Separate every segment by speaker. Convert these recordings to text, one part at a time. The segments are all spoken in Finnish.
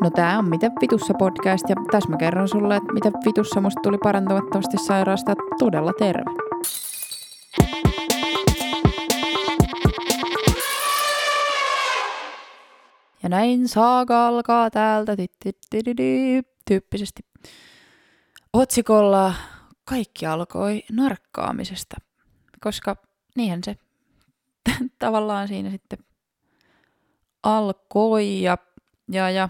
Speaker 1: No tää on Miten vitussa podcast ja tässä mä kerron sulle, että miten vitussa musta tuli parantumattomasti sairaasta todella terve. Ja näin saaga alkaa täältä tyyppisesti. Otsikolla kaikki alkoi narkkaamisesta, koska niinhän se tavallaan siinä sitten alkoi ja, ja, ja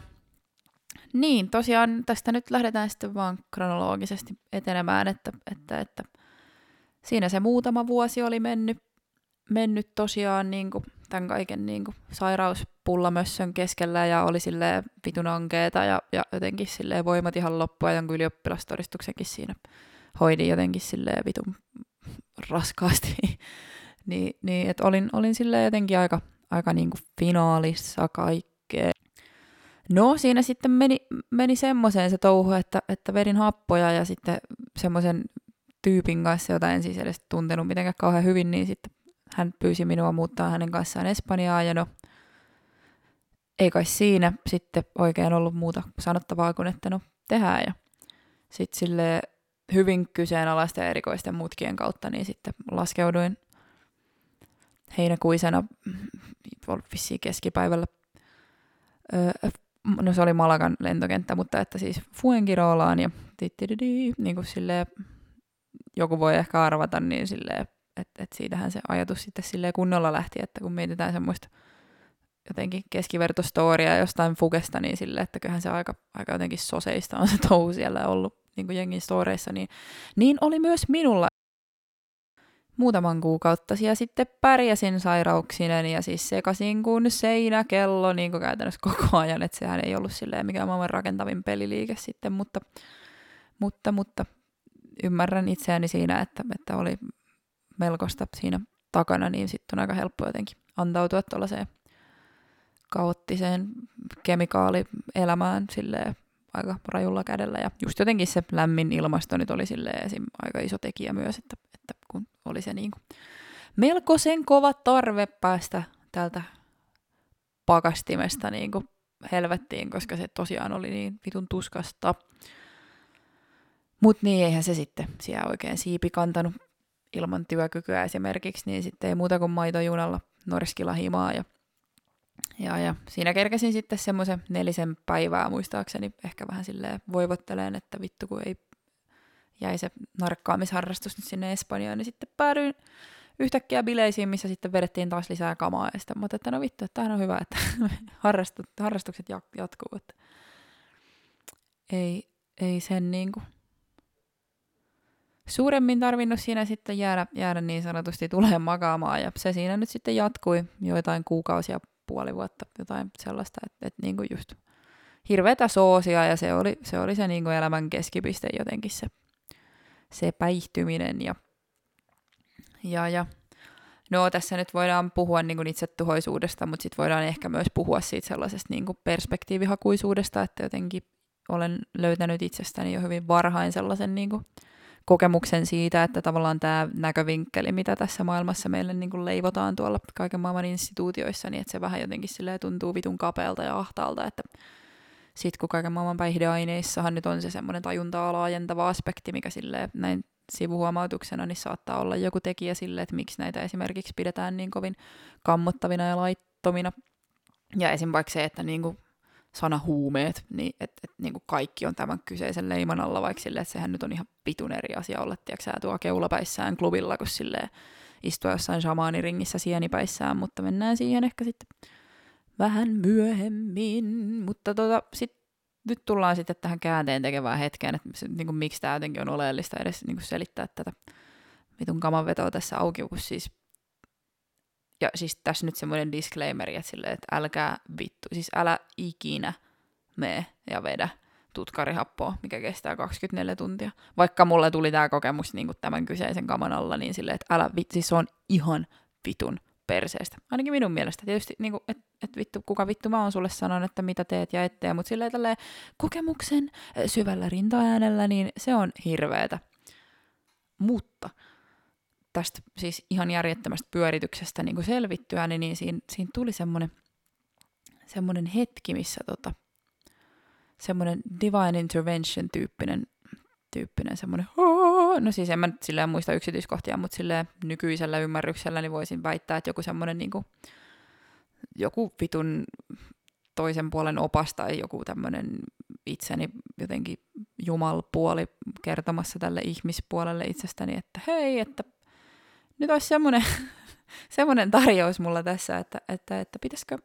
Speaker 1: niin, tosiaan tästä nyt lähdetään sitten vaan kronologisesti etenemään, että, että, että siinä se muutama vuosi oli mennyt, mennyt tosiaan niin kuin tämän kaiken niin kuin sairauspullamössön keskellä ja oli sille vitun ankeeta ja, ja jotenkin sille voimat ihan loppua ja ylioppilastodistuksenkin siinä hoidin jotenkin sille vitun raskaasti. niin, niin että olin, olin sille jotenkin aika, aika niin kuin finaalissa kaikkea. No siinä sitten meni, meni semmoiseen se touhu, että, että vedin happoja ja sitten semmoisen tyypin kanssa, jota en siis edes tuntenut mitenkään kauhean hyvin, niin sitten hän pyysi minua muuttaa hänen kanssaan Espanjaa ja no ei kai siinä sitten oikein ollut muuta sanottavaa kuin, että no tehdään. Ja sitten sille hyvin kyseenalaisten erikoisten mutkien kautta, niin sitten laskeuduin heinäkuisena, vissiin keskipäivällä, no se oli Malagan lentokenttä, mutta että siis Fuengirolaan ja niin kuin silleen, joku voi ehkä arvata, niin silleen, että, että siitähän se ajatus sitten silleen kunnolla lähti, että kun mietitään semmoista jotenkin keskivertostoria jostain Fugesta, niin silleen, että kyllähän se aika, aika jotenkin soseista on se touhu siellä ollut niin kuin jengin storeissa, niin, niin oli myös minulla muutaman kuukautta ja sitten pärjäsin sairauksinen ja siis sekasin kuin seinäkello niin kuin käytännössä koko ajan, että sehän ei ollut silleen mikään maailman rakentavin peliliike sitten, mutta, mutta, mutta ymmärrän itseäni siinä, että, että oli melkoista siinä takana, niin sitten on aika helppo jotenkin antautua tuollaiseen kaoottiseen kemikaalielämään silleen aika rajulla kädellä. Ja just jotenkin se lämmin ilmasto nyt oli silleen esim. aika iso tekijä myös, että, oli se niin kuin melkoisen kova tarve päästä tältä pakastimesta niin kuin helvettiin, koska se tosiaan oli niin vitun tuskasta. Mutta niin eihän se sitten siellä oikein siipi kantanut ilman työkykyä esimerkiksi, niin sitten ei muuta kuin maitojunalla norskilla himaa ja ja, ja siinä kerkesin sitten semmoisen nelisen päivää muistaakseni ehkä vähän silleen voivotteleen, että vittu kun ei jäi se narkkaamisharrastus nyt sinne Espanjaan, niin sitten päädyin yhtäkkiä bileisiin, missä sitten vedettiin taas lisää kamaa, ja sitten mä että no vittu, että tämähän on hyvä, että harrastukset jatkuu, että ei, ei sen niin kuin suuremmin tarvinnut siinä sitten jäädä, jäädä niin sanotusti tulee makaamaan, ja se siinä nyt sitten jatkui joitain kuukausia puoli vuotta, jotain sellaista, että, että niin kuin just hirveätä soosia ja se oli se, oli se niin kuin elämän keskipiste jotenkin se, se päihtyminen ja, ja, ja. No tässä nyt voidaan puhua niin kuin itsetuhoisuudesta, mutta sitten voidaan ehkä myös puhua siitä sellaisesta niin kuin perspektiivihakuisuudesta, että jotenkin olen löytänyt itsestäni jo hyvin varhain sellaisen niin kuin kokemuksen siitä, että tavallaan tämä näkövinkkeli, mitä tässä maailmassa meille niin kuin leivotaan tuolla kaiken maailman instituutioissa, niin että se vähän jotenkin tuntuu vitun kapealta ja ahtaalta, että sitten kun kaiken maailman päihdeaineissahan nyt on se semmoinen tajuntaa laajentava aspekti, mikä sille näin sivuhuomautuksena, niin saattaa olla joku tekijä sille, että miksi näitä esimerkiksi pidetään niin kovin kammottavina ja laittomina. Ja esim. vaikka se, että niin kuin sana huumeet, niin että et, niin kaikki on tämän kyseisen leiman alla, vaikka silleen, että sehän nyt on ihan pitun eri asia olla, tiedätkö tuo keulapäissään klubilla, kun silleen istua jossain shamaaniringissä sienipäissään, mutta mennään siihen ehkä sitten vähän myöhemmin. Mutta tota, sit, nyt tullaan sitten tähän käänteen tekevään hetkeen, että niin kuin, miksi tämä jotenkin on oleellista edes niin kuin selittää tätä vitun kamanvetoa tässä auki, kun siis ja siis tässä nyt semmoinen disclaimer, että, silleen, että älkää vittu, siis älä ikinä mene ja vedä tutkarihappoa, mikä kestää 24 tuntia. Vaikka mulle tuli tämä kokemus niin tämän kyseisen kaman alla, niin silleen, että älä vittu, siis se on ihan vitun perseestä. Ainakin minun mielestä. Tietysti, niin että et vittu, kuka vittu mä oon sulle sanonut, että mitä teet ja ettei, mutta silleen tälleen kokemuksen syvällä rintaäänellä, niin se on hirveetä. Mutta tästä siis ihan järjettömästä pyörityksestä niin selvittyä, niin, niin siinä, siinä tuli semmoinen, semmoinen hetki, missä tota, semmoinen divine intervention tyyppinen, tyyppinen semmoinen, no siis en mä nyt silleen muista yksityiskohtia, mutta silleen nykyisellä ymmärryksellä niin voisin väittää, että joku semmoinen niin kuin, joku vitun toisen puolen opas tai joku tämmöinen itseni jotenkin jumalpuoli kertomassa tälle ihmispuolelle itsestäni, että hei, että nyt olisi semmoinen, semmoinen tarjous mulla tässä, että, että, että pitäisikö,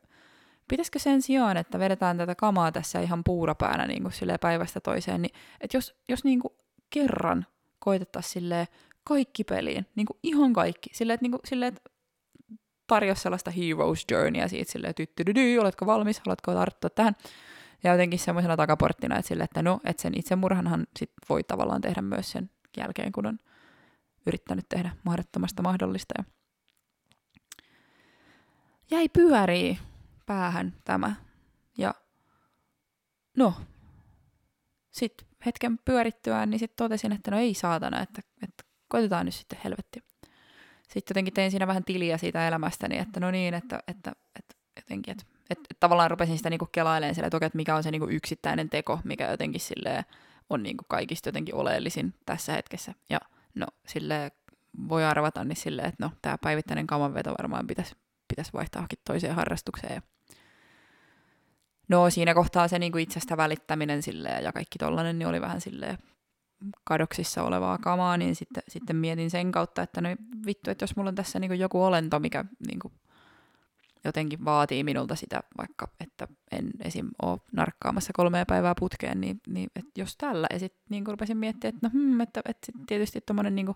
Speaker 1: pitäisikö sen sijaan, että vedetään tätä kamaa tässä ihan puurapäänä niin kuin päivästä toiseen, niin että jos, jos niin kuin kerran koitettaisiin kaikki peliin, niin kuin ihan kaikki, silleen, että, niin kuin, silleen, että tarjosi sellaista hero's journeyä siitä silleen, että oletko valmis, haluatko tarttua tähän, ja jotenkin semmoisena takaporttina, että, sille, että no, että sen itsemurhanhan sit voi tavallaan tehdä myös sen jälkeen, kun on yrittänyt tehdä mahdottomasta mahdollista. Ja jäi pyörii päähän tämä. Ja no, sitten hetken pyörittyään, niin sitten totesin, että no ei saatana, että, että koitetaan nyt sitten helvetti. Sitten jotenkin tein siinä vähän tiliä siitä elämästäni, että no niin, että, että, että jotenkin, että että et tavallaan rupesin sitä niinku kelailemaan sille, että, että mikä on se niinku yksittäinen teko, mikä jotenkin sille on niinku kaikista jotenkin oleellisin tässä hetkessä. Ja no sille voi arvata, niin silleen, että no tämä päivittäinen kamanveto varmaan pitäisi pitäisi vaihtaa toiseen harrastukseen. Ja no siinä kohtaa se niinku itsestä välittäminen silleen, ja kaikki tollanen niin oli vähän silleen kadoksissa olevaa kamaa, niin sitten, sitten mietin sen kautta, että no vittu, että jos mulla on tässä niinku joku olento, mikä niinku jotenkin vaatii minulta sitä, vaikka että en esim. ole narkkaamassa kolmea päivää putkeen, niin, niin että jos tällä, ja sitten niin rupesin miettimään, että no hmm, että, että sit tietysti tuommoinen niin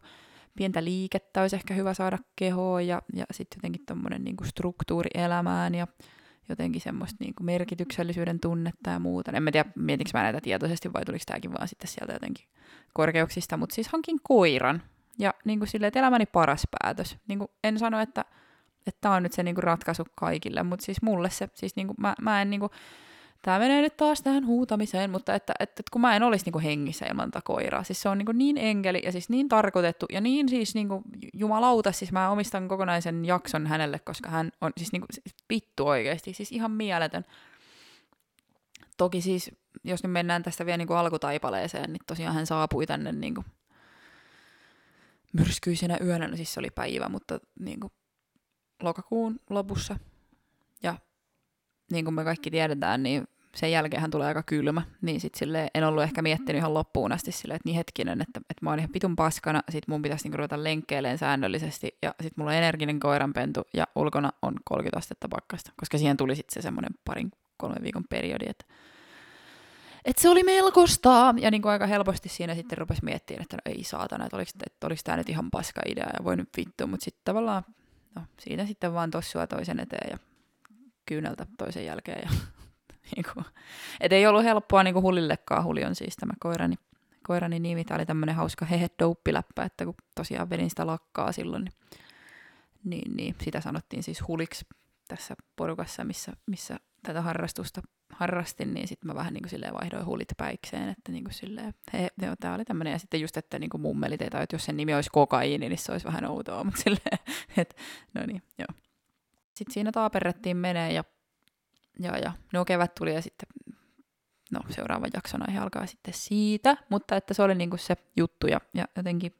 Speaker 1: pientä liikettä olisi ehkä hyvä saada kehoon, ja, ja sitten jotenkin tuommoinen niin struktuuri elämään, ja jotenkin semmoista niin kuin merkityksellisyyden tunnetta ja muuta. En mä tiedä, mietinkö mä näitä tietoisesti vai tuliko tämäkin vaan sitten sieltä jotenkin korkeuksista, mutta siis hankin koiran. Ja niin kuin silleen, että elämäni paras päätös. Niin kuin en sano, että tämä on nyt se niinku ratkaisu kaikille, mutta siis mulle se, siis niinku, mä, mä en niinku, tämä menee nyt taas tähän huutamiseen, mutta että, että, että kun mä en olisi niinku hengissä ilman tätä koiraa, siis se on niinku niin enkeli ja siis niin tarkoitettu ja niin siis niinku, jumalauta, siis mä omistan kokonaisen jakson hänelle, koska hän on siis niinku, siis vittu oikeasti, siis ihan mieletön. Toki siis, jos nyt mennään tästä vielä niinku alkutaipaleeseen, niin tosiaan hän saapui tänne niinku myrskyisenä yönä, no siis se oli päivä, mutta niinku lokakuun lopussa. Ja niin kuin me kaikki tiedetään, niin sen jälkeen tulee aika kylmä, niin sit sille en ollut ehkä miettinyt ihan loppuun asti sille, että niin hetkinen, että, että mä oon ihan pitun paskana, sit mun pitäisi niinku ruveta lenkkeileen säännöllisesti, ja sit mulla on energinen koiranpentu, ja ulkona on 30 astetta pakkasta, koska siihen tuli sitten se semmoinen parin kolmen viikon periodi, että et se oli melkoista, ja niin kuin aika helposti siinä sitten rupesi miettimään, että no ei saatana, että oliko, että oliko tämä nyt ihan paska idea, ja voi nyt vittu, mutta sitten tavallaan no, siitä sitten vaan tossua toisen eteen ja kyyneltä toisen jälkeen. Ja, niin kuin, et ei ollut helppoa niin kuin Hulillekaan. Huli on siis tämä koirani, koirani nimi. Tämä oli tämmöinen hauska hehe douppiläppä, että kun tosiaan vedin sitä lakkaa silloin, niin, niin, niin sitä sanottiin siis huliksi tässä porukassa, missä, missä tätä harrastusta harrastin, niin sitten mä vähän niin kuin vaihdoin hulit päikseen, että niin kuin silleen, he, joo, tää oli tämmöinen, ja sitten just, että niin kuin mummelit, että jos sen nimi olisi kokaiini, niin se olisi vähän outoa, mutta silleen, että no niin, joo. Sitten siinä taaperrettiin menee, ja, ja, ja no kevät tuli, ja sitten no seuraavan jakson aihe alkaa sitten siitä, mutta että se oli niin kuin se juttu, ja, ja jotenkin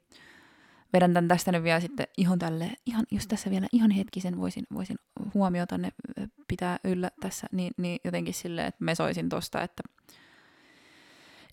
Speaker 1: vedän tämän tästä nyt vielä sitten ihan tälle, ihan, jos tässä vielä ihan hetkisen voisin, voisin huomiota ne pitää yllä tässä, niin, niin jotenkin silleen, että me soisin tosta, että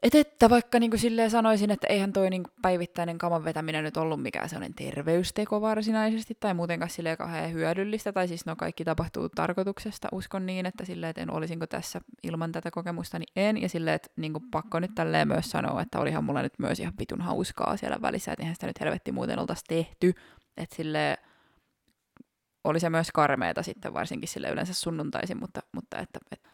Speaker 1: et, että vaikka niin kuin sanoisin, että eihän toi niin päivittäinen kaman vetäminen nyt ollut mikään sellainen terveysteko varsinaisesti tai muutenkaan sille kauhean hyödyllistä, tai siis no kaikki tapahtuu tarkoituksesta, uskon niin, että silleen, että en olisinko tässä ilman tätä kokemusta, niin en, ja silleen, että niin kuin pakko nyt tälleen myös sanoa, että olihan mulla nyt myös ihan pitun hauskaa siellä välissä, että eihän sitä nyt helvetti muuten oltaisi tehty, että silleen, oli se myös karmeeta sitten varsinkin sille yleensä sunnuntaisin, mutta, mutta että, että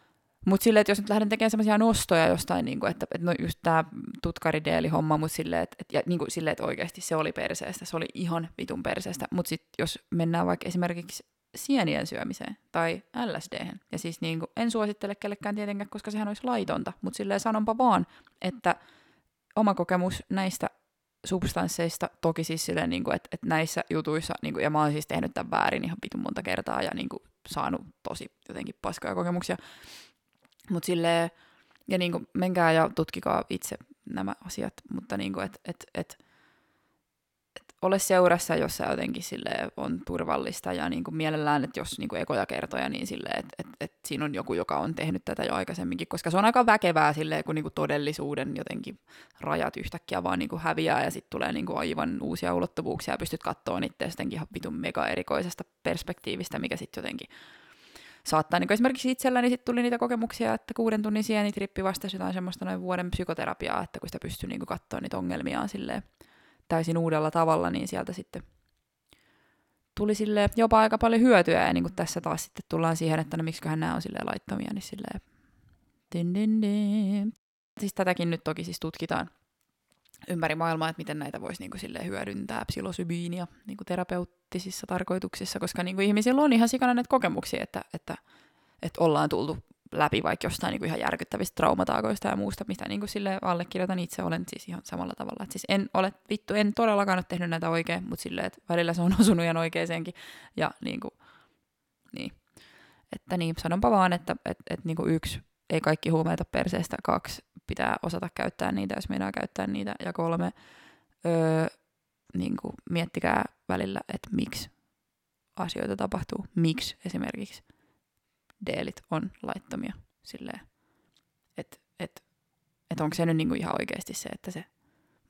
Speaker 1: mutta silleen, että jos nyt lähden tekemään semmoisia nostoja jostain, niin kuin, että, että no just tämä tutkarideeli-homma, mutta silleen, että, että, ja, niin kuin, että oikeasti se oli perseestä, se oli ihan vitun perseestä. Mutta sitten jos mennään vaikka esimerkiksi sienien syömiseen tai lsd ja siis niin kuin, en suosittele kellekään tietenkään, koska sehän olisi laitonta, mutta silleen sanonpa vaan, että oma kokemus näistä substansseista, toki siis silleen, niin kuin, että, että näissä jutuissa, niin kuin, ja mä oon siis tehnyt tämän väärin ihan vitun monta kertaa ja niin kuin, saanut tosi jotenkin paskoja kokemuksia, mutta silleen, Ja niin kuin, menkää ja tutkikaa itse nämä asiat, mutta niin kuin, et, et, et, et ole seurassa, jossa jotenkin sille on turvallista ja niin kuin mielellään, että jos niin kuin ekoja kertoja, niin sille, että et, et siinä on joku, joka on tehnyt tätä jo aikaisemminkin, koska se on aika väkevää sille, kun niin kuin todellisuuden jotenkin rajat yhtäkkiä vaan niin kuin häviää ja sitten tulee niin kuin aivan uusia ulottuvuuksia ja pystyt katsoa niitä jotenkin ihan vitun mega erikoisesta perspektiivistä, mikä sitten jotenkin saattaa, niin esimerkiksi itselläni sitten tuli niitä kokemuksia, että kuuden tunnin sienitrippi vastasi jotain semmoista noin vuoden psykoterapiaa, että kun sitä pystyy niin katsoa niitä ongelmiaan silleen täysin uudella tavalla, niin sieltä sitten tuli sille jopa aika paljon hyötyä, ja niin kuin tässä taas sitten tullaan siihen, että no miksiköhän nämä on silleen laittomia, niin silleen din, din, din. Siis tätäkin nyt toki siis tutkitaan ympäri maailmaa, että miten näitä voisi niinku sille hyödyntää psilosybiinia niinku terapeuttisissa tarkoituksissa, koska niinku ihmisillä on ihan sikana näitä kokemuksia, että, että, että ollaan tultu läpi vaikka jostain niinku ihan järkyttävistä traumataakoista ja muusta, mitä niinku sille allekirjoitan itse, olen siis ihan samalla tavalla. Et siis en ole, vittu, en todellakaan ole tehnyt näitä oikein, mutta silleen, että välillä se on osunut ihan oikeeseenkin. Ja niinku, niin. Että niin, sanonpa vaan, että et, et, niinku yksi, ei kaikki huumeita perseestä, kaksi, pitää osata käyttää niitä, jos meinaa käyttää niitä. Ja kolme, öö, niin kuin miettikää välillä, että miksi asioita tapahtuu. Miksi esimerkiksi deelit on laittomia. Silleen, että et, et onko se nyt niin kuin ihan oikeasti se, että se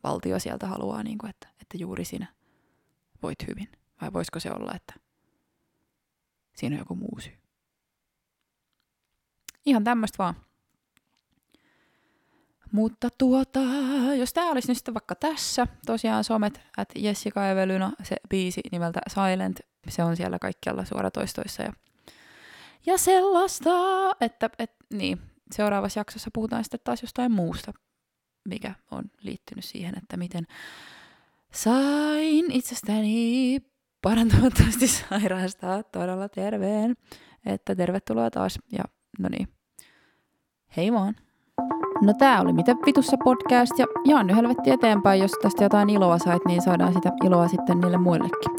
Speaker 1: valtio sieltä haluaa, niin kuin, että, että juuri sinä voit hyvin. Vai voisiko se olla, että siinä on joku muu syy. Ihan tämmöistä vaan. Mutta tuota, jos tämä olisi nyt sitten vaikka tässä, tosiaan somet, että Jessica Evelynä, se biisi nimeltä Silent, se on siellä kaikkialla suoratoistoissa ja, ja sellaista, että et, niin, seuraavassa jaksossa puhutaan sitten taas jostain muusta, mikä on liittynyt siihen, että miten sain itsestäni parantumattomasti sairaasta todella terveen. Että tervetuloa taas ja no niin, Hei vaan. No tää oli Mitä vitussa podcast ja jaan nyt helvetti eteenpäin. Jos tästä jotain iloa sait, niin saadaan sitä iloa sitten niille muillekin.